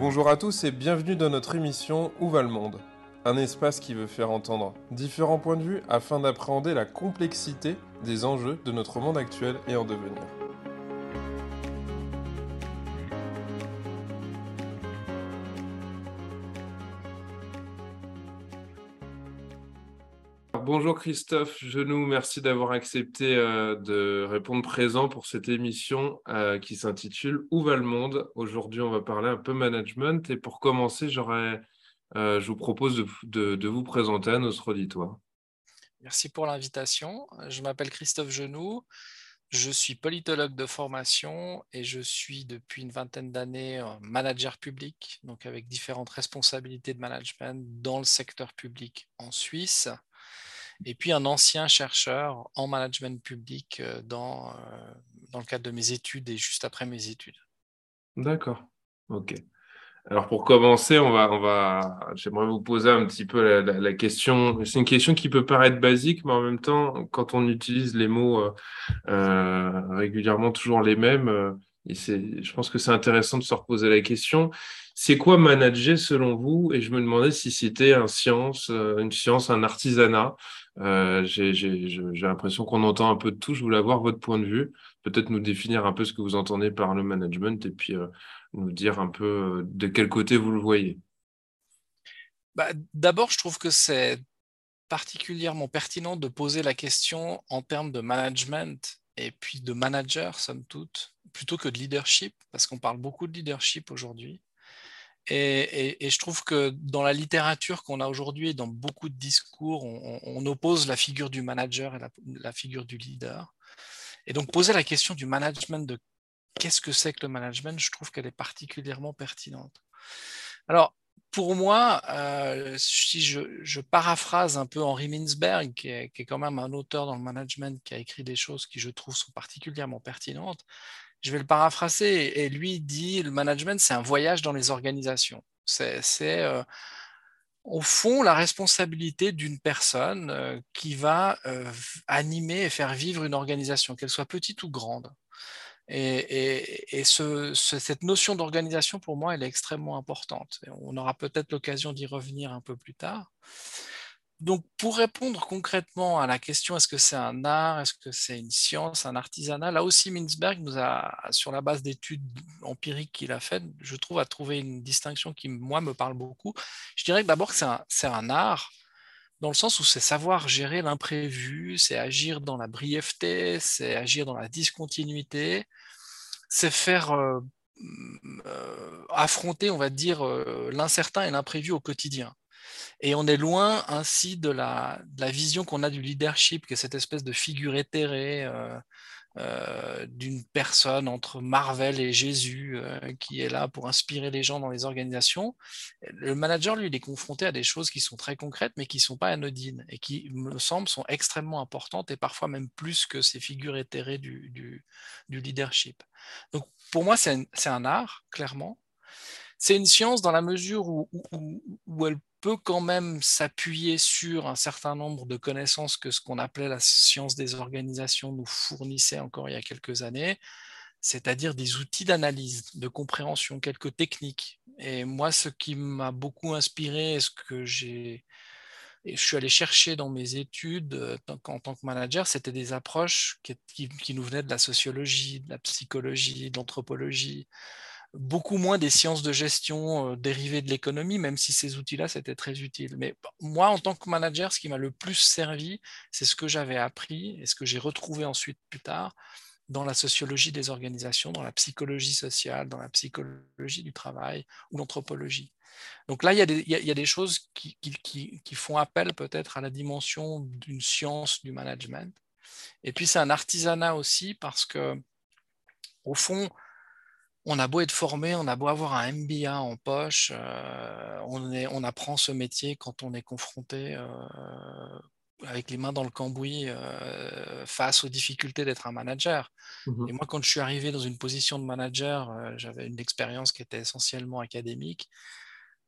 Bonjour à tous et bienvenue dans notre émission Où va le monde? Un espace qui veut faire entendre différents points de vue afin d'appréhender la complexité des enjeux de notre monde actuel et en devenir. Bonjour Christophe Genoux, merci d'avoir accepté euh, de répondre présent pour cette émission euh, qui s'intitule Où va le monde? Aujourd'hui, on va parler un peu management et pour commencer, euh, je vous propose de, vous présenter à notre auditoire. Merci pour l'invitation. Je m'appelle Christophe Genoux, je suis politologue de formation et je suis depuis une vingtaine d'années manager public, donc avec différentes responsabilités de management dans le secteur public en Suisse et puis un ancien chercheur en management public euh, dans, euh, dans le cadre de mes études et juste après mes études. D'accord, ok. Alors pour commencer, on va, on va, j'aimerais vous poser un petit peu la, question. C'est une question qui peut paraître basique, mais en même temps, quand on utilise les mots euh, régulièrement toujours les mêmes, je pense que c'est intéressant de se reposer la question. C'est quoi manager selon vous? Et je me demandais si c'était science, une science, un artisanat. Euh, j'ai l'impression qu'on entend un peu de tout. Je voulais avoir votre point de vue, peut-être nous définir un peu ce que vous entendez par le management et puis euh, nous dire un peu euh, de quel côté vous le voyez. Bah, D'abord, je trouve que c'est particulièrement pertinent de poser la question en termes de management et puis de manager, somme toute, plutôt que de leadership, parce qu'on parle beaucoup de leadership aujourd'hui. Et, je trouve que dans la littérature qu'on a aujourd'hui et dans beaucoup de discours, on, oppose la figure du manager et la, figure du leader. Et donc poser la question du management, de qu'est-ce que c'est que le management, je trouve qu'elle est particulièrement pertinente. Alors, pour moi, euh, si je, paraphrase un peu Henri Mintzberg, qui est, quand même un auteur dans le management, qui a écrit des choses qui, je trouve, sont particulièrement pertinentes, je vais le paraphraser, et lui dit le management, c'est un voyage dans les organisations. C'est euh, au fond la responsabilité d'une personne euh, qui va animer et faire vivre une organisation, qu'elle soit petite ou grande. Et, cette notion d'organisation, pour moi, elle est extrêmement importante. on aura peut-être l'occasion d'y revenir un peu plus tard. Donc, pour répondre concrètement à la question est-ce que c'est un art, est-ce que c'est une science, un artisanat, là aussi, a, sur la base d'études empiriques qu'il a faites, je trouve, a trouvé une distinction qui, moi, me parle beaucoup. Je dirais d'abord que c'est un, art dans le sens où c'est savoir gérer l'imprévu, c'est agir dans la brièveté, c'est agir dans la discontinuité, c'est faire euh, euh, affronter, on va dire, euh, l'incertain et l'imprévu au quotidien. Et on est loin ainsi de la, vision qu'on a du leadership, qui est cette espèce de figure éthérée euh, d'une personne entre Marvel et Jésus euh, qui est là pour inspirer les gens dans les organisations. Le manager, lui, il est confronté à des choses qui sont très concrètes, mais qui ne sont pas anodines et qui, me semble, sont extrêmement importantes et parfois même plus que ces figures éthérées du, du leadership. Donc, pour moi, c'est un, un art, clairement. C'est une science dans la mesure où, où, où, elle peut quand même s'appuyer sur un certain nombre de connaissances que ce qu'on appelait la science des organisations nous fournissait encore il y a quelques années, c'est-à-dire des outils d'analyse, de compréhension, quelques techniques. Et moi, ce qui m'a beaucoup inspiré, ce que j'ai et je suis allé chercher dans mes études euh, en tant que manager, c'était des approches qui, nous venaient de la sociologie, de la psychologie, de l'anthropologie, beaucoup moins des sciences de gestion euh, dérivées de l'économie, même si ces outils-là, c'était très utile. Mais moi, en tant que manager, ce qui m'a le plus servi, c'est ce que j'avais appris et ce que j'ai retrouvé ensuite plus tard dans la sociologie des organisations, dans la psychologie sociale, dans la psychologie du travail ou l'anthropologie. Donc là, il y, a des, choses qui, qui font appel peut-être à la dimension d'une science du management. Et puis c'est un artisanat aussi parce que, au fond, on a beau être formé, on a beau avoir un MBA en poche, euh, on, apprend ce métier quand on est confronté euh, avec les mains dans le cambouis euh, face aux difficultés d'être un manager. Mmh Et moi, quand je suis arrivé dans une position de manager, j'avais une expérience qui était essentiellement académique.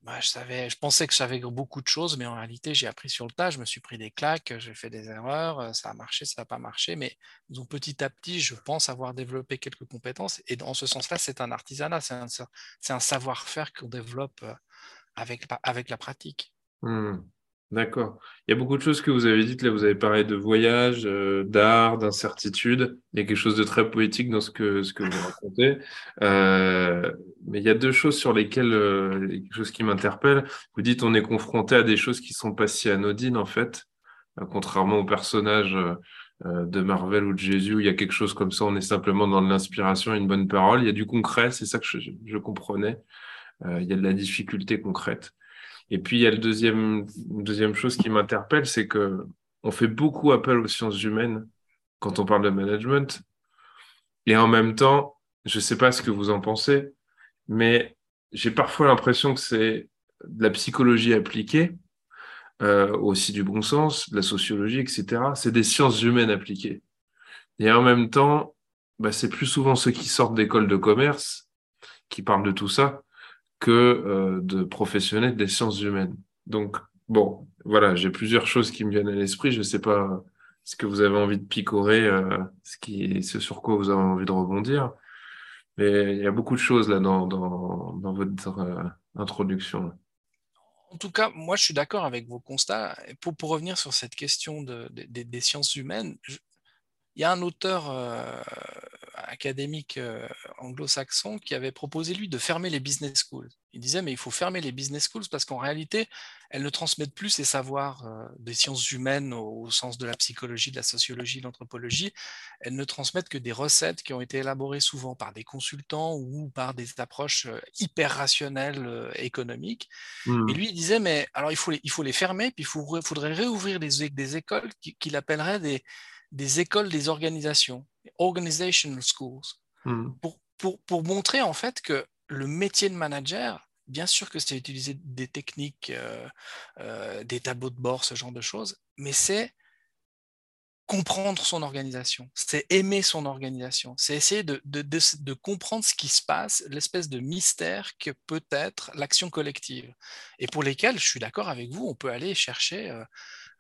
Bah, je, pensais que je savais beaucoup de choses, mais en réalité, j'ai appris sur le tas, je me suis pris des claques, j'ai fait des erreurs, euh, ça a marché, ça n'a pas marché, mais donc, petit à petit, je pense avoir développé quelques compétences. Et dans ce sens-là, c'est un artisanat, c'est un, savoir-faire qu'on développe euh, avec, avec la pratique. Mmh. D'accord. Il y a beaucoup de choses que vous avez dites. Là, vous avez parlé de voyage, euh, d'art, d'incertitude. Il y a quelque chose de très poétique dans ce que, ce que vous racontez. Euh, mais il y a deux choses sur lesquelles, euh, quelque chose qui m'interpelle. Vous dites on est confronté à des choses qui sont pas si anodines, en fait. contrairement aux personnages de Marvel ou de Jésus, où il y a quelque chose comme ça, on est simplement dans l'inspiration et une bonne parole. Il y a du concret, c'est ça que je comprenais. il y a de la difficulté concrète. Et puis, il y a le deuxième, deuxième chose qui m'interpelle, c'est que on fait beaucoup appel aux sciences humaines quand on parle de management. Et en même temps, je ne sais pas ce que vous en pensez, mais j'ai parfois l'impression que c'est de la psychologie appliquée, euh, aussi du bon sens, de la sociologie, etc. C'est des sciences humaines appliquées. Et en même temps, bah, c'est plus souvent ceux qui sortent d'écoles de commerce qui parlent de tout ça que euh, de professionnels des sciences humaines. Donc, bon, voilà, j'ai plusieurs choses qui me viennent à l'esprit. Je ne sais pas ce que vous avez envie de picorer, euh, ce, sur quoi vous avez envie de rebondir. Mais il y a beaucoup de choses là dans, dans, dans votre euh, introduction. En tout cas, moi, je suis d'accord avec vos constats. Pour, pour revenir sur cette question de, des sciences humaines, il y a un auteur académique euh, anglo-saxon qui avait proposé, lui, de fermer les business schools. Il disait, mais il faut fermer les business schools parce qu'en réalité, elles ne transmettent plus ces savoirs euh, des sciences humaines au, sens de la psychologie, de la sociologie, de l'anthropologie. Elles ne transmettent que des recettes qui ont été élaborées souvent par des consultants ou par des approches euh, hyper rationnelles économiques. Hmm. Et lui, il disait, mais alors il faut les, il faut les fermer, puis il faudrait réouvrir des, des écoles qu'il appellerait des, des écoles des organisations organizational schools, hmm. pour, pour, pour, montrer en fait que le métier de manager, bien sûr que c'est utiliser des techniques, euh, euh, des tableaux de bord, ce genre de choses, mais c'est comprendre son organisation, c'est aimer son organisation, c'est essayer de, de, de, comprendre ce qui se passe, l'espèce de mystère que peut être l'action collective, et pour lesquels, je suis d'accord avec vous, on peut aller chercher euh,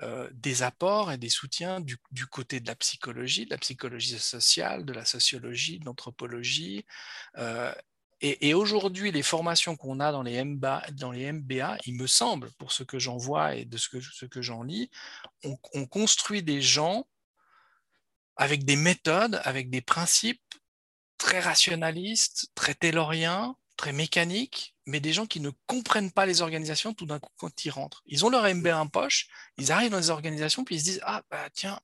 euh, des apports et des soutiens du, côté de la psychologie, de la psychologie sociale, de la sociologie, de l'anthropologie. Euh, et, aujourd'hui, les formations qu'on a dans les, MBA, dans les MBA, il me semble, pour ce que j'en vois et de ce que, ce que j'en lis, on, on construit des gens avec des méthodes, avec des principes très rationalistes, très tayloriens, très mécaniques, mais des gens qui ne comprennent pas les organisations tout d'un coup quand ils rentrent. Ils ont leur MBA en poche, ils arrivent dans les organisations, puis ils se disent Ah, bah tiens,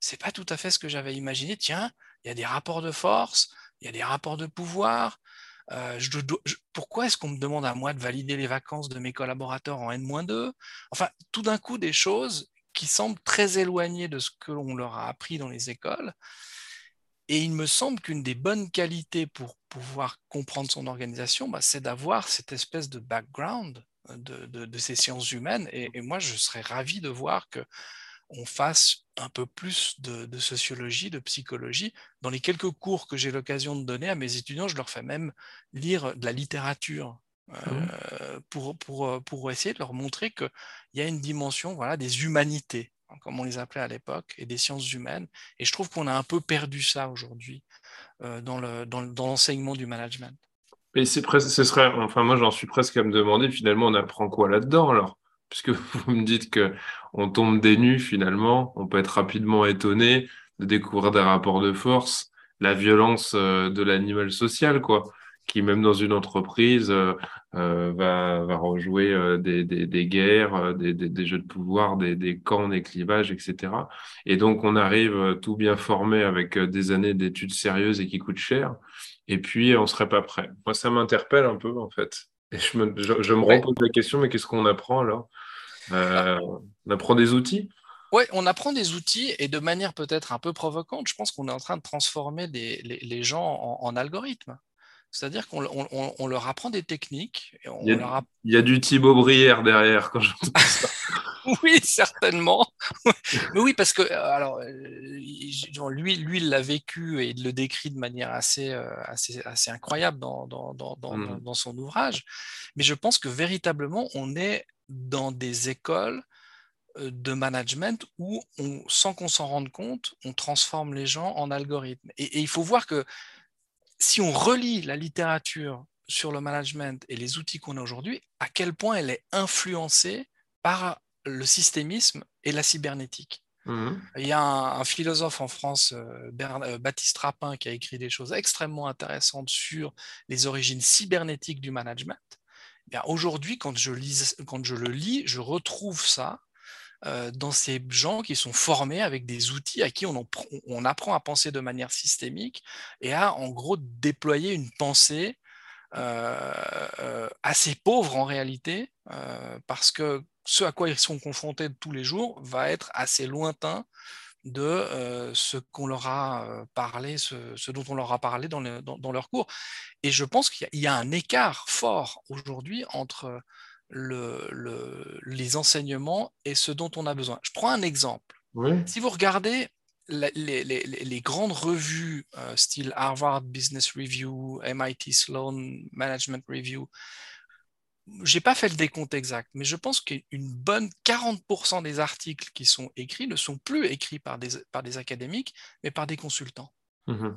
c'est pas tout à fait ce que j'avais imaginé. Tiens, il y a des rapports de force, il y a des rapports de pouvoir. Euh, pourquoi est-ce qu'on me demande à moi de valider les vacances de mes collaborateurs en N-2 Enfin, tout d'un coup, des choses qui semblent très éloignées de ce que l'on leur a appris dans les écoles et il me semble qu'une des bonnes qualités pour pouvoir comprendre son organisation, bah, c'est d'avoir cette espèce de background euh, de, ces sciences humaines. Et, moi, je serais ravi de voir que on fasse un peu plus de, sociologie, de psychologie. Dans les quelques cours que j'ai l'occasion de donner à mes étudiants, je leur fais même lire de la littérature mmh. euh, pour, pour, pour, essayer de leur montrer qu'il y a une dimension voilà, des humanités comme on les appelait à l'époque, et des sciences humaines. Et je trouve qu'on a un peu perdu ça aujourd'hui euh, dans l'enseignement dans, du management. Et c'est ce serait, enfin moi j'en suis presque à me demander finalement on apprend quoi là-dedans alors? Puisque vous me dites que on tombe des finalement, on peut être rapidement étonné de découvrir des rapports de force, la violence euh, de l'animal social quoi qui même dans une entreprise euh, euh, va, va rejouer euh, des, des, des, guerres, des, des, jeux de pouvoir, des, des camps, des clivages, etc. Et donc on arrive tout bien formé avec des années d'études sérieuses et qui coûtent cher, et puis on serait pas prêt. Moi ça m'interpelle un peu en fait. Et je me, je, me repose la question, mais qu'est-ce qu'on apprend alors? On apprend des outils? Oui, on apprend des outils et de manière peut-être un peu provocante, je pense qu'on est en train de transformer les, les, les gens en, en algorithmes. C'est-à-dire qu'on leur apprend des techniques. il, y a, du Thibaut Brière derrière quand j'entends ça. oui, certainement. Mais oui, parce que alors, lui, lui, il l'a vécu et il le décrit de manière assez, assez, assez incroyable dans, dans, dans, mmh. dans, son ouvrage. Mais je pense que véritablement, on est dans des écoles de management où, on, sans qu'on s'en rende compte, on transforme les gens en algorithmes. Et, il faut voir que si on relit la littérature sur le management et les outils qu'on a aujourd'hui, à quel point elle est influencée par le systémisme et la cybernétique. Mmh. Il y a un, philosophe en France, euh, euh, Baptiste Rapin, qui a écrit des choses extrêmement intéressantes sur les origines cybernétiques du management. Eh aujourd'hui, quand, quand je le lis, je retrouve ça euh, dans ces gens qui sont formés avec des outils à qui on, on, apprend à penser de manière systémique et à en gros déployer une pensée euh, euh, assez pauvre en réalité, parce que ce à quoi ils sont confrontés tous les jours va être assez lointain de ce qu'on leur a parlé, ce, dont on leur a parlé dans, dans leur cours. Et je pense qu'il y, a un écart fort aujourd'hui entre le, les enseignements et ce dont on a besoin. Je prends un exemple. Si vous regardez les, grandes revues euh, style Harvard Business Review, MIT Sloan Management Review, j'ai pas fait le décompte exact, mais je pense qu'une bonne 40% des articles qui sont écrits ne sont plus écrits par des, par des académiques, mais par des consultants. Mmh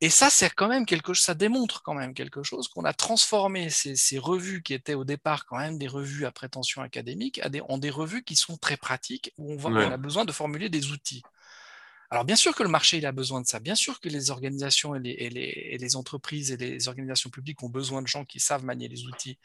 et ça, c'est quand même quelque chose, ça démontre quand même quelque chose qu'on a transformé ces, revues qui étaient au départ quand même des revues à prétention académique en des revues qui sont très pratiques où on, voit, a besoin de formuler des outils. Alors bien sûr que le marché il a besoin de ça, bien sûr que les organisations et les entreprises et les organisations publiques ont besoin de gens qui savent manier les outils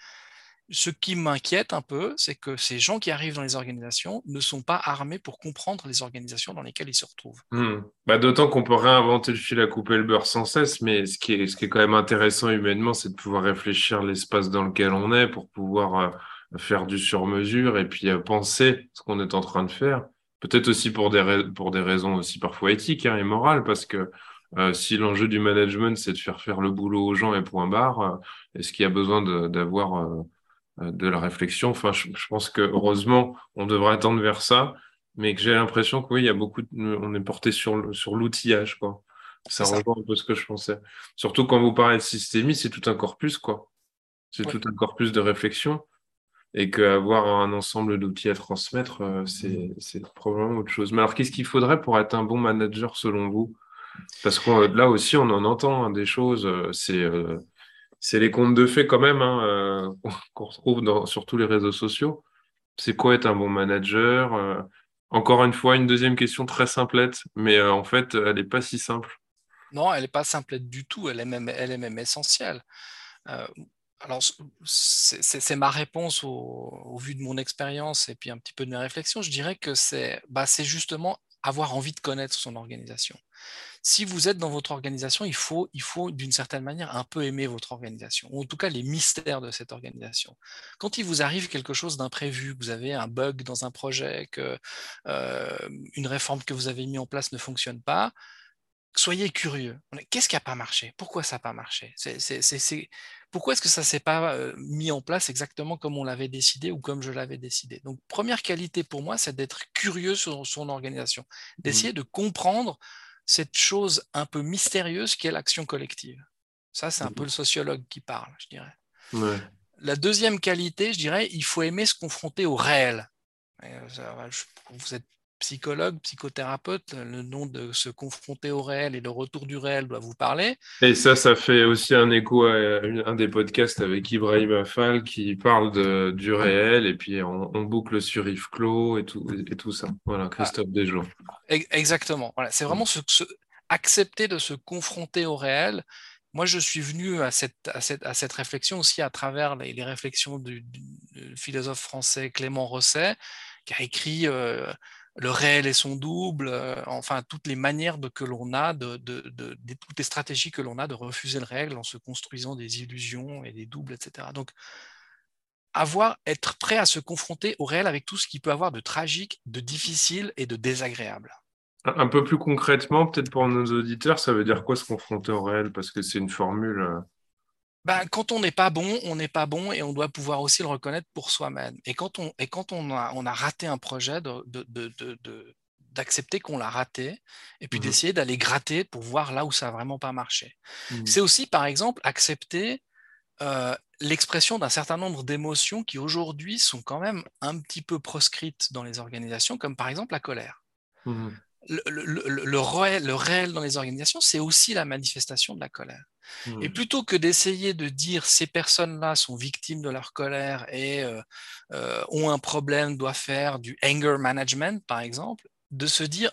ce qui m'inquiète un peu, c'est que ces gens qui arrivent dans les organisations ne sont pas armés pour comprendre les organisations dans lesquelles ils se retrouvent. Hmm. Bah, d'autant qu'on peut réinventer le fil à couper le beurre sans cesse, mais ce qui est, ce qui est quand même intéressant humainement, c'est de pouvoir réfléchir l'espace dans lequel on est pour pouvoir euh, faire du sur-mesure et puis euh, penser ce qu'on est en train de faire. Peut-être aussi pour des, pour des raisons aussi parfois éthiques hein, et morales, parce que euh, si l'enjeu du management, c'est de faire faire le boulot aux gens et point barre, est-ce qu'il y a besoin d'avoir euh, de la réflexion. Enfin, je, pense que heureusement, on devrait attendre vers ça, mais que j'ai l'impression que oui, il y a beaucoup, on est porté sur sur l'outillage, quoi. Ça rejoint un peu ce que je pensais. Surtout quand vous parlez de systémie, c'est tout un corpus, quoi. C'est tout un corpus de réflexion. Et qu'avoir un ensemble d'outils à transmettre, euh, c'est probablement autre chose. Mais alors, qu'est-ce qu'il faudrait pour être un bon manager selon vous? Parce que là aussi, on en entend hein, des choses. Euh, c'est les contes de fées quand même hein, euh, qu'on retrouve sur tous les réseaux sociaux. C'est quoi être un bon manager euh, Encore une fois, une deuxième question très simplette, mais euh, en fait, elle n'est pas si simple. Non, elle n'est pas simplette du tout, elle est même, elle est même essentielle. alors, c'est ma réponse au, vu de mon expérience et puis un petit peu de mes réflexions. Je dirais que c'est bah, justement avoir envie de connaître son organisation si vous êtes dans votre organisation, il faut, il faut d'une certaine manière un peu aimer votre organisation, ou en tout cas les mystères de cette organisation. Quand il vous arrive quelque chose d'imprévu, vous avez un bug dans un projet, que euh, une réforme que vous avez mis en place ne fonctionne pas, soyez curieux. Qu'est-ce qui n'a pas marché? Pourquoi ça n'a pas marché? Pourquoi est-ce que ça ne s'est pas euh, mis en place exactement comme on l'avait décidé ou comme je l'avais décidé? Donc, première qualité pour moi, c'est d'être curieux sur son organisation, mmh. d'essayer de comprendre cette chose un peu mystérieuse qui est l'action collective. Ça, c'est un peu le sociologue qui parle, je dirais. La deuxième qualité, je dirais, il faut aimer se confronter au réel. Euh, vous êtes psychologue, psychothérapeute, le nom de se confronter au réel et le retour du réel doit vous parler. Et ça, ça fait aussi un écho à un des podcasts avec Ibrahim Afal qui parle de, du réel et puis on, boucle sur Yves Clos et tout, et tout ça. Voilà, Christophe ah, Desjours. Exactement. Voilà, c'est vraiment ce, accepter de se confronter au réel. Moi, je suis venu à cette, à cette, à cette réflexion aussi à travers les, réflexions du, philosophe français Clément Rosset, qui a écrit euh, le réel et son double, euh, enfin toutes les manières que l'on a, de, toutes les stratégies que l'on a de refuser le réel en se construisant des illusions et des doubles, etc. Donc, avoir, être prêt à se confronter au réel avec tout ce qui peut avoir de tragique, de difficile et de désagréable. Un peu plus concrètement, peut-être pour nos auditeurs, ça veut dire quoi se confronter au réel? Parce que c'est une formule. Ben, quand on n'est pas bon, on n'est pas bon et on doit pouvoir aussi le reconnaître pour soi-même. Et quand on, et quand on, a, on a raté un projet, d'accepter qu'on l'a raté et puis mmh d'essayer d'aller gratter pour voir là où ça n'a vraiment pas marché. Mmh C'est aussi, par exemple, accepter euh, l'expression d'un certain nombre d'émotions qui aujourd'hui sont quand même un petit peu proscrites dans les organisations, comme par exemple la colère. Mmh le, le, réel, le, réel, dans les organisations, c'est aussi la manifestation de la colère. Et plutôt que d'essayer de dire ces personnes-là sont victimes de leur colère et euh, euh, ont un problème, doivent faire du anger management, par exemple, de se dire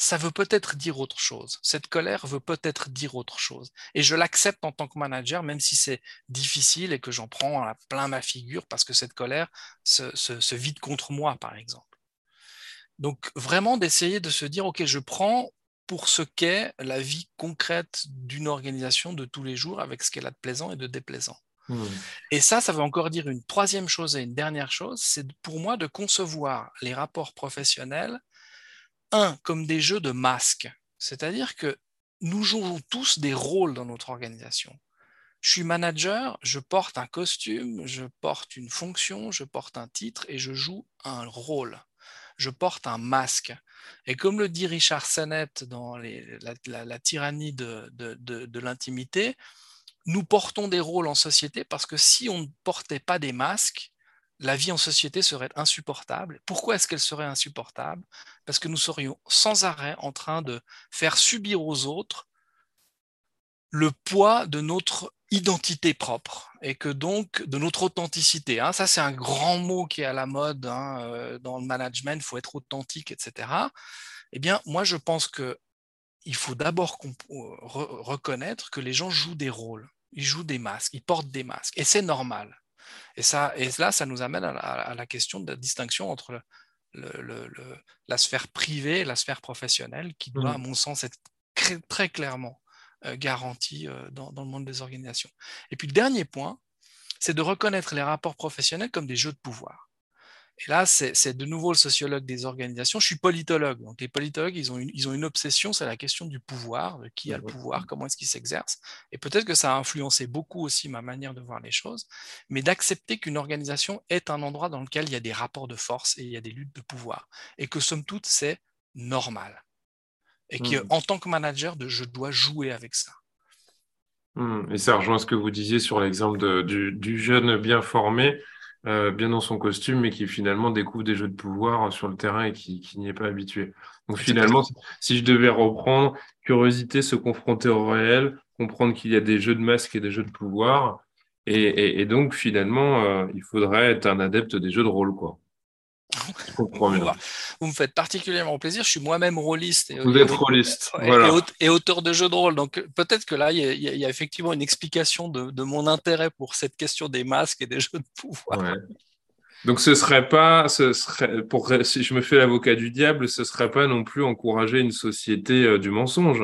ça veut peut-être dire autre chose. Cette colère veut peut-être dire autre chose. Et je l'accepte en tant que manager, même si c'est difficile et que j'en prends à plein ma figure parce que cette colère se, vide contre moi, par exemple. Donc vraiment d'essayer de se dire, OK, je prends pour ce qu'est la vie concrète d'une organisation de tous les jours avec ce qu'elle a de plaisant et de déplaisant. Hmm. Et ça, ça veut encore dire une troisième chose et une dernière chose, c'est pour moi de concevoir les rapports professionnels un, comme des jeux de masques. C'est-à-dire que nous jouons tous des rôles dans notre organisation. Je suis manager, je porte un costume, je porte une fonction, je porte un titre et je joue un rôle. Je porte un masque. Et comme le dit Richard Sennett dans la, tyrannie de l'intimité, nous portons des rôles en société parce que si on ne portait pas des masques, la vie en société serait insupportable. Pourquoi est-ce qu'elle serait insupportable? Parce que nous serions sans arrêt en train de faire subir aux autres le poids de notre identité propre et que donc de notre authenticité. Hein. Ça, c'est un grand mot qui est à la mode hein, euh, dans le management, il faut être authentique, etc. Eh bien, moi, je pense que il faut d'abord reconnaître que les gens jouent des rôles, ils jouent des masques, ils portent des masques, et c'est normal. Et, ça, et là, ça nous amène à la, question de la distinction entre la sphère privée et la sphère professionnelle, qui doit, à mmh. mon sens, être très clairement euh, garantie euh, dans, dans, le monde des organisations. Et puis le dernier point, c'est de reconnaître les rapports professionnels comme des jeux de pouvoir. Et là, c'est de nouveau le sociologue des organisations. Je suis politologue. Donc, les politologues, ils ont une, ils ont une obsession, c'est la question du pouvoir, de qui a le pouvoir, comment est-ce qu'il s'exerce. Et peut-être que ça a influencé beaucoup aussi ma manière de voir les choses, mais d'accepter qu'une organisation est un endroit dans lequel il y a des rapports de force et il y a des luttes de pouvoir. Et que, somme toute, c'est normal. Et mmh. tant que manager, de, je dois jouer avec ça. Mmh. Et ça rejoint ce que vous disiez sur l'exemple du, du jeune bien formé euh, bien dans son costume, mais qui finalement découvre des jeux de pouvoir sur le terrain et qui, n'y est pas habitué. Donc finalement, si je devais reprendre, curiosité, se confronter au réel, comprendre qu'il y a des jeux de masques et des jeux de pouvoir, et, donc finalement, euh, il faudrait être un adepte des jeux de rôle, quoi. Vous me faites particulièrement plaisir. Je suis moi-même rôliste. Et, Vous êtes rôliste. Et, auteur de jeux de rôle. Donc peut-être que là, il y, a, effectivement une explication de, mon intérêt pour cette question des masques et des jeux de pouvoir. Donc ce serait pas, ce serait, pour, si je me fais l'avocat du diable, ce serait pas non plus encourager une société euh, du mensonge.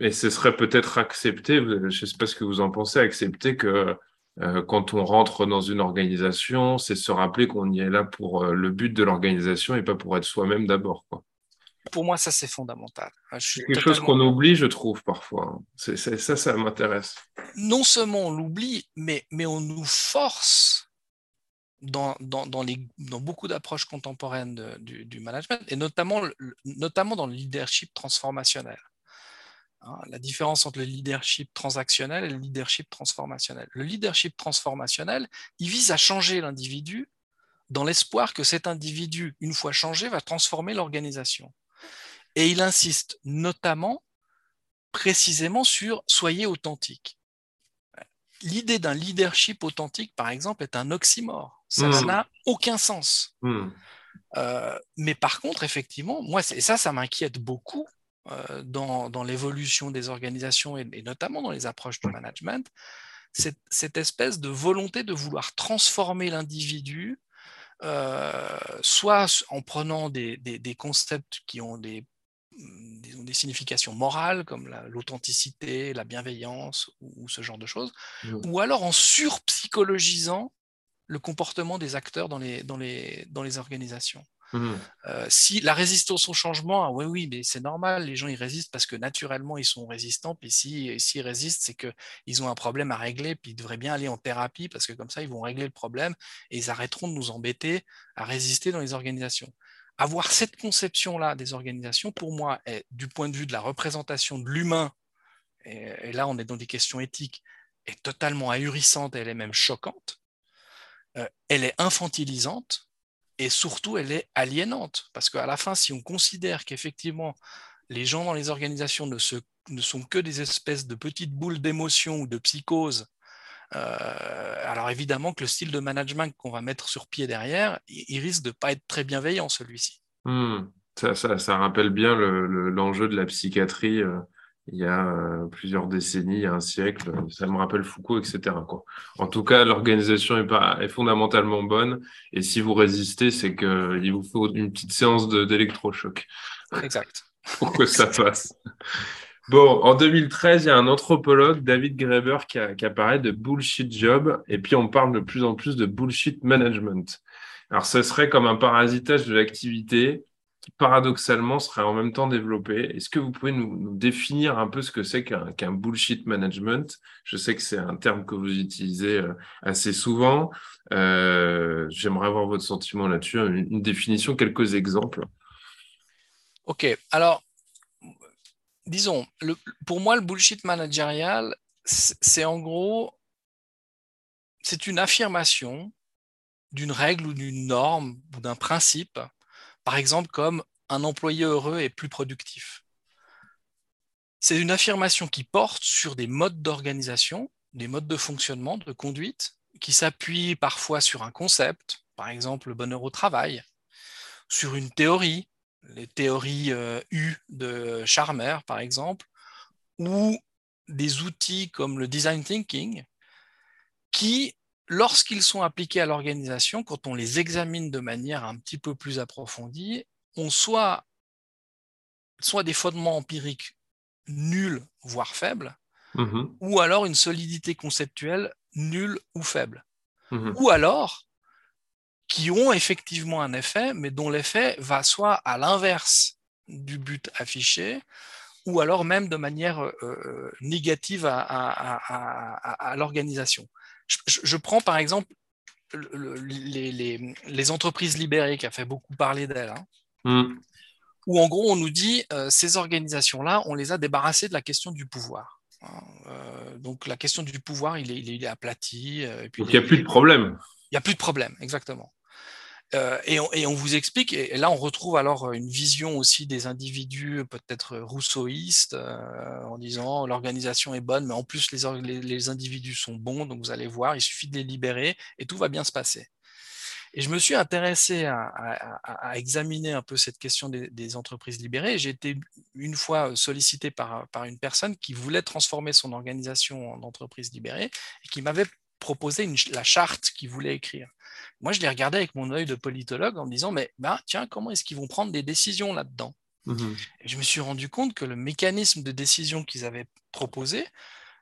Et ce serait peut-être accepter, je ne sais pas ce que vous en pensez, accepter que euh, quand on rentre dans une organisation, c'est se rappeler qu'on y est là pour euh, le but de l'organisation et pas pour être soi-même d'abord. Pour moi, ça, c'est fondamental. C'est quelque chose qu'on oublie, je trouve, parfois. C'est, ça, ça m'intéresse. Non seulement on l'oublie, mais, mais on nous force dans, dans, dans, les, dans beaucoup d'approches contemporaines du, du, management, et notamment, notamment dans le leadership transformationnel. Hein, la différence entre le leadership transactionnel et le leadership transformationnel. Le leadership transformationnel, il vise à changer l'individu dans l'espoir que cet individu, une fois changé, va transformer l'organisation. Et il insiste notamment, précisément sur soyez authentique. L'idée d'un leadership authentique, par exemple, est un oxymore. Ça mmh. n'a aucun sens. Mmh. Euh, mais par contre, effectivement, moi, et ça, ça m'inquiète beaucoup, euh, dans, l'évolution des organisations et, notamment dans les approches du management, cette, cette, espèce de volonté de vouloir transformer l'individu, euh, soit en prenant des, des, concepts qui ont des, des, significations morales comme l'authenticité, la, bienveillance ou, ce genre de choses, ou alors en surpsychologisant le comportement des acteurs dans les, dans les, dans les organisations. Mmh. Euh, si la résistance au changement, ah oui, oui, mais c'est normal, les gens ils résistent parce que naturellement ils sont résistants, puis s'ils si, résistent, c'est qu'ils ont un problème à régler, puis ils devraient bien aller en thérapie parce que comme ça ils vont régler le problème et ils arrêteront de nous embêter à résister dans les organisations. Avoir cette conception-là des organisations, pour moi, du point de vue de la représentation de l'humain, et, là on est dans des questions éthiques, est totalement ahurissante, elle est même choquante. Euh, elle est infantilisante et surtout elle est aliénante. Parce qu'à la fin, si on considère qu'effectivement les gens dans les organisations ne, sont que des espèces de petites boules d'émotion ou de psychose, euh, alors évidemment que le style de management qu'on va mettre sur pied derrière, il, risque de ne pas être très bienveillant celui-ci. Hmm. Ça, ça, rappelle bien l'enjeu de la psychiatrie. Euh, il y a euh, plusieurs décennies, il y a un siècle. Ça me rappelle Foucault, etc. Quoi. En tout cas, l'organisation est, pas, est fondamentalement bonne. Et si vous résistez, c'est qu'il vous faut une petite séance d'électrochoc. Exact. pour que ça passe. Bon, en 2013, il y a un anthropologue, David Graeber, qui, qui apparaît de bullshit job. Et puis, on parle de plus en plus de bullshit management. Alors, ce serait comme un parasitage de l'activité paradoxalement serait en même temps développé. Est-ce que vous pouvez nous, définir un peu ce que c'est qu'un bullshit management? Je sais que c'est un terme que vous utilisez euh, assez souvent. Euh, j'aimerais avoir votre sentiment là-dessus, une, définition, quelques exemples. Ok, alors, disons, pour moi, le bullshit managérial, c'est en gros, c'est une affirmation d'une règle ou d'une norme ou d'un principe par exemple comme un employé heureux est plus productif. C'est une affirmation qui porte sur des modes d'organisation, des modes de fonctionnement, de conduite, qui s'appuient parfois sur un concept, par exemple le bonheur au travail, sur une théorie, les théories euh, U de Charmer, par exemple, ou des outils comme le design thinking, qui lorsqu'ils sont appliqués à l'organisation, quand on les examine de manière un petit peu plus approfondie, ont soit, soit des fondements empiriques nuls, voire faibles, mmh ou alors une solidité conceptuelle nulle ou faible. Mmh ou alors qui ont effectivement un effet, mais dont l'effet va soit à l'inverse du but affiché, ou alors même de manière euh, euh, négative à l'organisation je, prends par exemple les, entreprises libérées, qui a fait beaucoup parler d'elles, hein. mm. où en gros on nous dit euh, ces organisations-là, on les a débarrassées de la question du pouvoir. Hein. Euh, donc la question du pouvoir, il est, il est, aplati. Euh, donc il n'y a plus de problème. Il n'y a plus de problème, exactement. Euh, et, on, vous explique, et là on retrouve alors euh, une vision aussi des individus peut-être rousseauistes, euh, en disant l'organisation est bonne, mais en plus les, individus sont bons, donc vous allez voir, il suffit de les libérer et tout va bien se passer. Et je me suis intéressé à, examiner un peu cette question des, entreprises libérées. J'ai été une fois sollicité par une personne qui voulait transformer son organisation en entreprise libérée et qui m'avait proposé une, la charte qu'il voulait écrire. Moi, je l'ai regardé avec mon œil de politologue en me disant, mais ben, tiens, comment est-ce qu'ils vont prendre des décisions là-dedans? Mmh Et je me suis rendu compte que le mécanisme de décision qu'ils avaient proposé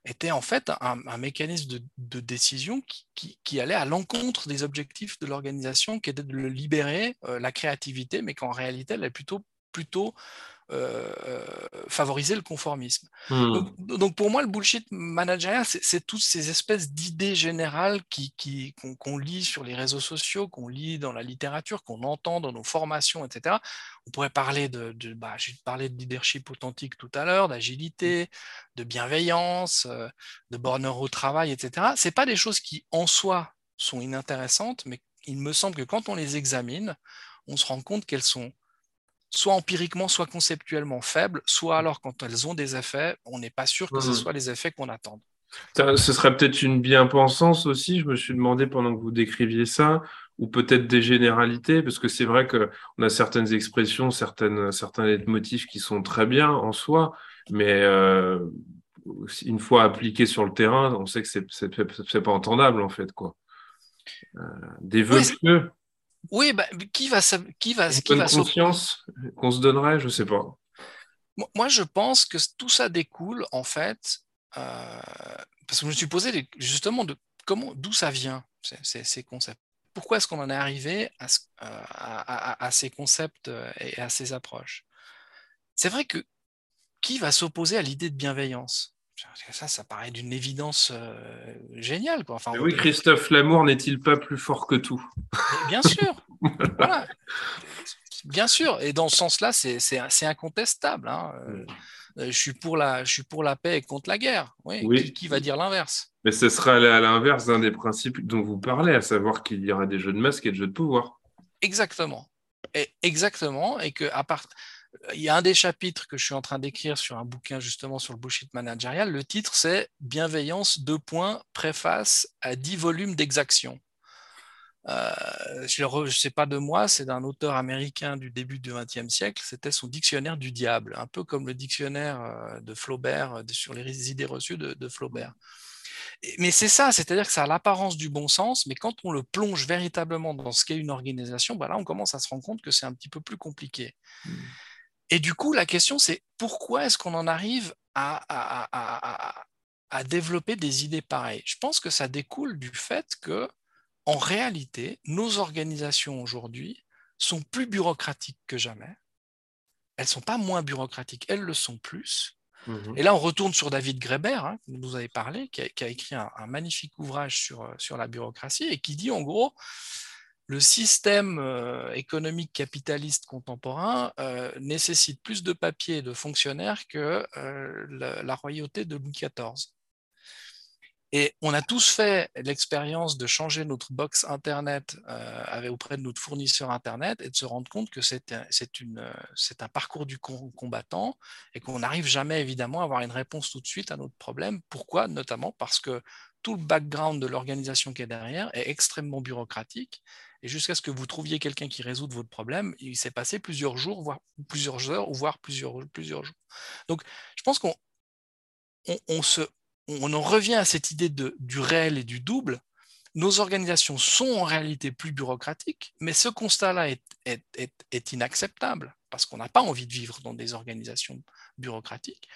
était en fait un, mécanisme de, décision qui, allait à l'encontre des objectifs de l'organisation, qui était de le libérer, euh, la créativité, mais qu'en réalité, elle est plutôt, plutôt favoriser le conformisme. Hmm. Donc, pour moi, le bullshit managérial, c'est toutes ces espèces d'idées générales qu'on qui, qu'on lit sur les réseaux sociaux, qu'on lit dans la littérature, qu'on entend dans nos formations, etc. On pourrait parler de, de bah, j'ai parlé de leadership authentique tout à l'heure, d'agilité, de bienveillance, euh, de bonheur au travail, etc. C'est pas des choses qui en soi sont inintéressantes, mais il me semble que quand on les examine, on se rend compte qu'elles sont soit empiriquement, soit conceptuellement faibles, soit alors quand elles ont des effets, on n'est pas sûr que ce mmh. soit les effets qu'on attend. Ce serait peut-être une bien-pensance aussi, je me suis demandé pendant que vous décriviez ça, ou peut-être des généralités, parce que c'est vrai qu'on a certaines expressions, certaines, certains motifs qui sont très bien en soi, mais euh, une fois appliqués sur le terrain, on sait que c'est n'est pas entendable en fait. Quoi. Euh, des vœux oui, bah, qui va, qui va, qui va conscience qu'on se donnerait, je sais pas. Moi, je pense que tout ça découle en fait, euh, parce que je me suis posé justement de comment, d'où ça vient ces, concepts. pourquoi est-ce qu'on en est arrivé à, ces concepts et à ces approches? C'est vrai que qui va s'opposer à l'idée de bienveillance? Ça, ça paraît d'une évidence géniale. Quoi. Enfin, oui, Christophe Lamour n'est-il pas plus fort que tout? Bien sûr. voilà. Bien sûr. Et dans ce sens-là, c'est incontestable. Hein. je, suis pour la, je suis pour la paix et contre la guerre. Oui. Qui, va dire l'inverse? Mais ce sera à l'inverse d'un des principes dont vous parlez, à savoir qu'il y aura des jeux de masques et des jeux de pouvoir. Exactement. Et, exactement. Et que à part il y a un des chapitres que je suis en train d'écrire sur un bouquin justement sur le bullshit managérial. Le titre, c'est Bienveillance, deux points, préface à 10 volumes d'exaction. Euh, je ne sais pas de moi, c'est d'un auteur américain du début du XXe siècle. C'était son dictionnaire du diable, un peu comme le dictionnaire euh, de Flaubert euh, sur les idées reçues de, Flaubert. Mais c'est ça, c'est-à-dire que ça a l'apparence du bon sens, mais quand on le plonge véritablement dans ce qu'est une organisation, bah là, on commence à se rendre compte que c'est un petit peu plus compliqué. Mmh. Et du coup, la question, c'est pourquoi est-ce qu'on en arrive à, développer des idées pareilles? Je pense que ça découle du fait que, en réalité, nos organisations aujourd'hui sont plus bureaucratiques que jamais. Elles ne sont pas moins bureaucratiques, elles le sont plus. Mmh Et là, on retourne sur David Greber, hein, que vous avez parlé, qui a, écrit un, magnifique ouvrage sur, sur la bureaucratie et qui dit en gros, le système euh, économique capitaliste contemporain euh, nécessite plus de papiers et de fonctionnaires que euh, la, royauté de Louis XIV. Et on a tous fait l'expérience de changer notre box Internet auprès de notre fournisseur Internet et de se rendre compte que c'est un, parcours du combattant et qu'on n'arrive jamais évidemment à avoir une réponse tout de suite à notre problème. Pourquoi? Notamment parce que tout le background de l'organisation qui est derrière est extrêmement bureaucratique et jusqu'à ce que vous trouviez quelqu'un qui résout votre problème, il s'est passé plusieurs jours, voire plusieurs heures, voire plusieurs, plusieurs jours. Donc, je pense qu'on on, se, on en revient à cette idée de, du réel et du double. Nos organisations sont en réalité plus bureaucratiques, mais ce constat-là est, est, est, inacceptable parce qu'on n'a pas envie de vivre dans des organisations bureaucratiques.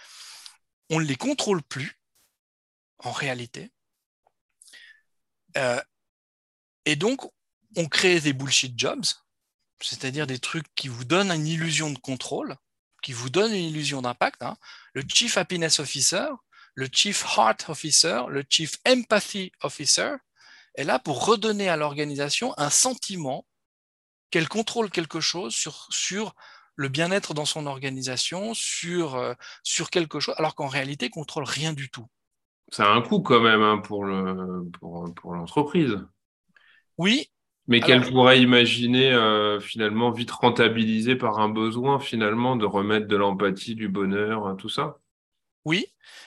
On ne les contrôle plus, en réalité. Euh, et donc, on crée des bullshit jobs, c'est-à-dire des trucs qui vous donnent une illusion de contrôle, qui vous donnent une illusion d'impact. Hein. Le Chief Happiness Officer, le Chief Heart Officer, le Chief Empathy Officer est là pour redonner à l'organisation un sentiment qu'elle contrôle quelque chose sur, sur le bien-être dans son organisation, sur, euh, sur quelque chose, alors qu'en réalité, elle contrôle rien du tout. Ça a un coût quand même hein, pour l'entreprise. Le, pour, oui, mais qu'elle pourrait imaginer euh, finalement vite rentabiliser par un besoin finalement de remettre de l'empathie, du bonheur, hein, tout ça? Oui,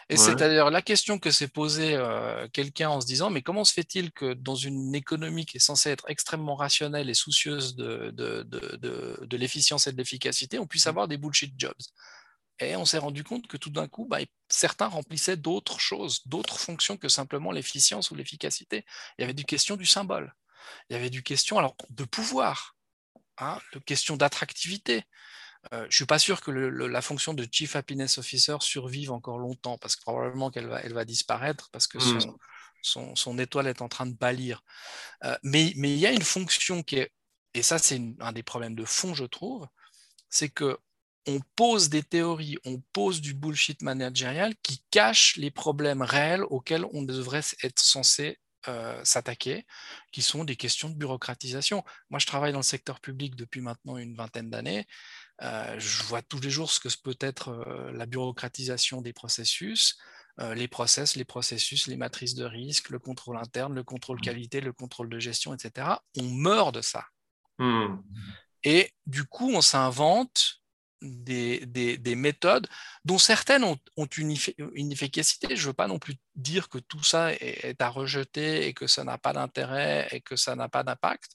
et c'est d'ailleurs la question que s'est posée euh, quelqu'un en se disant mais comment se fait-il que dans une économie qui est censée être extrêmement rationnelle et soucieuse de, de, de, de, l'efficience et de l'efficacité, on puisse mmh. avoir des bullshit jobs? Et on s'est rendu compte que tout d'un coup, bah, certains remplissaient d'autres choses, d'autres fonctions que simplement l'efficience ou l'efficacité. Il y avait du question du symbole il y avait du question alors, de pouvoir, hein, de question d'attractivité. Euh, je ne suis pas sûr que la fonction de Chief Happiness Officer survive encore longtemps, parce que probablement qu'elle va, elle va disparaître, parce que son, hmm. son, étoile est en train de pâlir. Euh, mais, mais il y a une fonction qui est, et ça c'est un des problèmes de fond, je trouve, c'est que on pose des théories, on pose du bullshit managérial qui cache les problèmes réels auxquels on devrait être censé euh, s'attaquer, qui sont des questions de bureaucratisation. Moi, je travaille dans le secteur public depuis maintenant une vingtaine d'années. Euh, je vois tous les jours ce que peut être euh, la bureaucratisation des processus, les process, les processus, les matrices de risque, le contrôle interne, le contrôle mmh. qualité, le contrôle de gestion, etc. On meurt de ça. Mmh. Et du coup, on s'invente des, méthodes dont certaines ont, une, efficacité. Je ne veux pas non plus dire que tout ça est, à rejeter et que ça n'a pas d'intérêt et que ça n'a pas d'impact.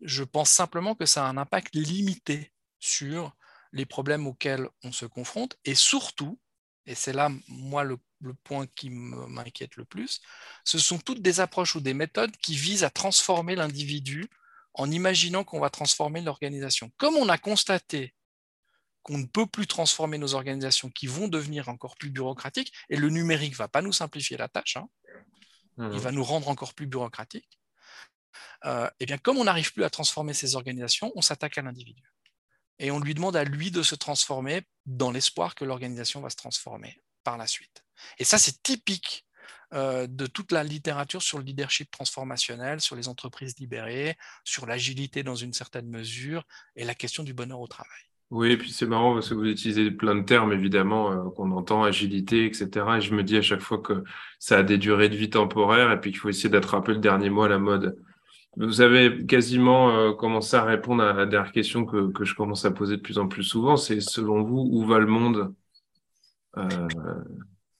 Je pense simplement que ça a un impact limité sur les problèmes auxquels on se confronte et surtout, et c'est là, moi, le, point qui m'inquiète le plus, ce sont toutes des approches ou des méthodes qui visent à transformer l'individu en imaginant qu'on va transformer l'organisation. Comme on a constaté qu'on ne peut plus transformer nos organisations qui vont devenir encore plus bureaucratiques. Et le numérique ne va pas nous simplifier la tâche. Hein. Il mmh. va nous rendre encore plus bureaucratiques. eh bien, comme on n'arrive plus à transformer ces organisations, on s'attaque à l'individu. Et on lui demande à lui de se transformer dans l'espoir que l'organisation va se transformer par la suite. Et ça, c'est typique de toute la littérature sur le leadership transformationnel, sur les entreprises libérées, sur l'agilité dans une certaine mesure et la question du bonheur au travail. Oui, et puis c'est marrant parce que vous utilisez plein de termes, évidemment, euh, qu'on entend, agilité, etc. Et je me dis à chaque fois que ça a des durées de vie temporaires et puis qu'il faut essayer d'attraper le dernier mot à la mode. Vous avez quasiment euh, commencé à répondre à la dernière question que, que, je commence à poser de plus en plus souvent. C'est selon vous, où va le monde euh,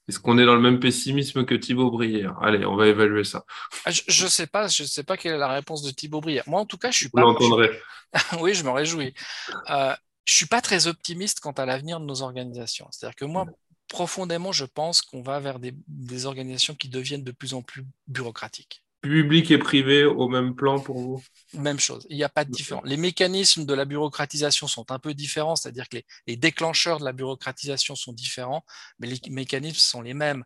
Est-ce qu'on est dans le même pessimisme que Thibaut Brière? Allez, on va évaluer ça. Ah, je ne sais pas, je sais pas quelle est la réponse de Thibaut Brière. Moi, en tout cas, je suis pas. Vous l'entendrez. oui, je me réjouis. Je suis pas très optimiste quant à l'avenir de nos organisations. C'est-à-dire que moi, profondément, je pense qu'on va vers des, organisations qui deviennent de plus en plus bureaucratiques. Public et privé au même plan pour vous? Même chose, il n'y a pas de différence. Les mécanismes de la bureaucratisation sont un peu différents, c'est-à-dire que les, déclencheurs de la bureaucratisation sont différents, mais les mécanismes sont les mêmes.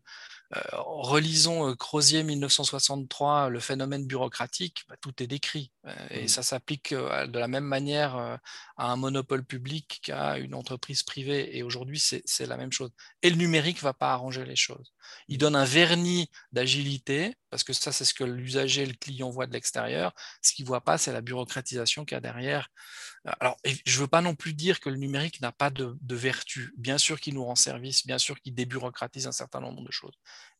Euh, relisons euh, Crozier 1963, le phénomène bureaucratique, bah, tout est décrit. Euh, et mmh. ça s'applique de la même manière à un monopole public qu'à une entreprise privée. Et aujourd'hui, c'est la même chose. Et le numérique ne va pas arranger les choses. Il donne un vernis d'agilité, parce que ça, c'est ce que l'usager, le client voit de l'extérieur. Ce qu'il ne voit pas, c'est la bureaucratisation qu'il y a derrière. Alors, je ne veux pas non plus dire que le numérique n'a pas de, de vertu. Bien sûr qu'il nous rend service, bien sûr qu'il débureaucratise un certain nombre de choses.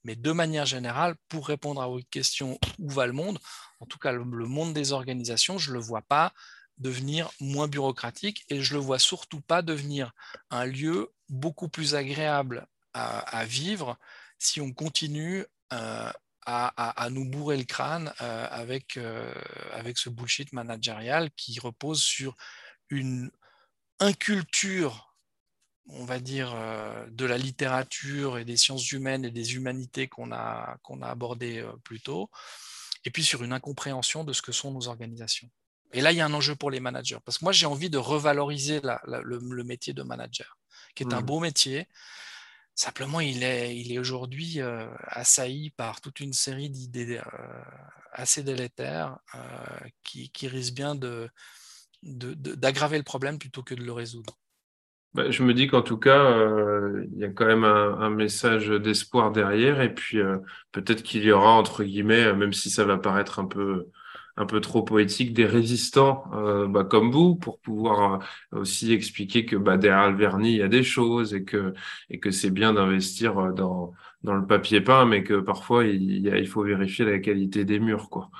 Mais de manière générale, pour répondre à votre question, où va le monde En tout cas, le, monde des organisations, je ne le vois pas devenir moins bureaucratique et je ne le vois surtout pas devenir un lieu beaucoup plus agréable à, vivre si on continue euh, à, nous bourrer le crâne euh, avec, euh, avec ce bullshit managérial qui repose sur une inculture on va dire, euh, de la littérature et des sciences humaines et des humanités qu'on a, qu'on a abordées plus tôt, et puis sur une incompréhension de ce que sont nos organisations. Et là, il y a un enjeu pour les managers, parce que moi, j'ai envie de revaloriser le, métier de manager, qui est un mmh. beau métier. Simplement, il est, aujourd'hui euh, assailli par toute une série d'idées assez délétères qui, qui risquent bien d'aggraver le problème plutôt que de le résoudre. Bah, je me dis qu'en tout cas, euh, il y a quand même un, message d'espoir derrière, et puis euh, peut-être qu'il y aura entre guillemets, même si ça va paraître un peu un peu trop poétique, des résistants euh, bah, comme vous pour pouvoir aussi expliquer que bah, derrière le vernis il y a des choses et que et que c'est bien d'investir dans dans le papier peint, mais que parfois il, il faut vérifier la qualité des murs, quoi.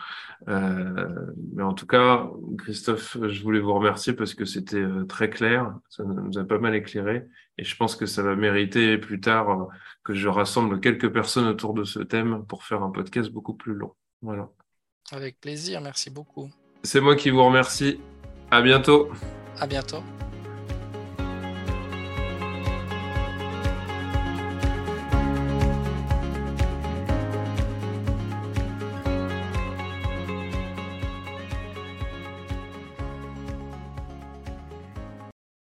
Euh, mais en tout cas, Christophe, je voulais vous remercier parce que c'était euh, très clair, ça nous a pas mal éclairé et je pense que ça va mériter plus tard euh, que je rassemble quelques personnes autour de ce thème pour faire un podcast beaucoup plus long. Voilà. Avec plaisir, merci beaucoup. C'est moi qui vous remercie. À bientôt. À bientôt.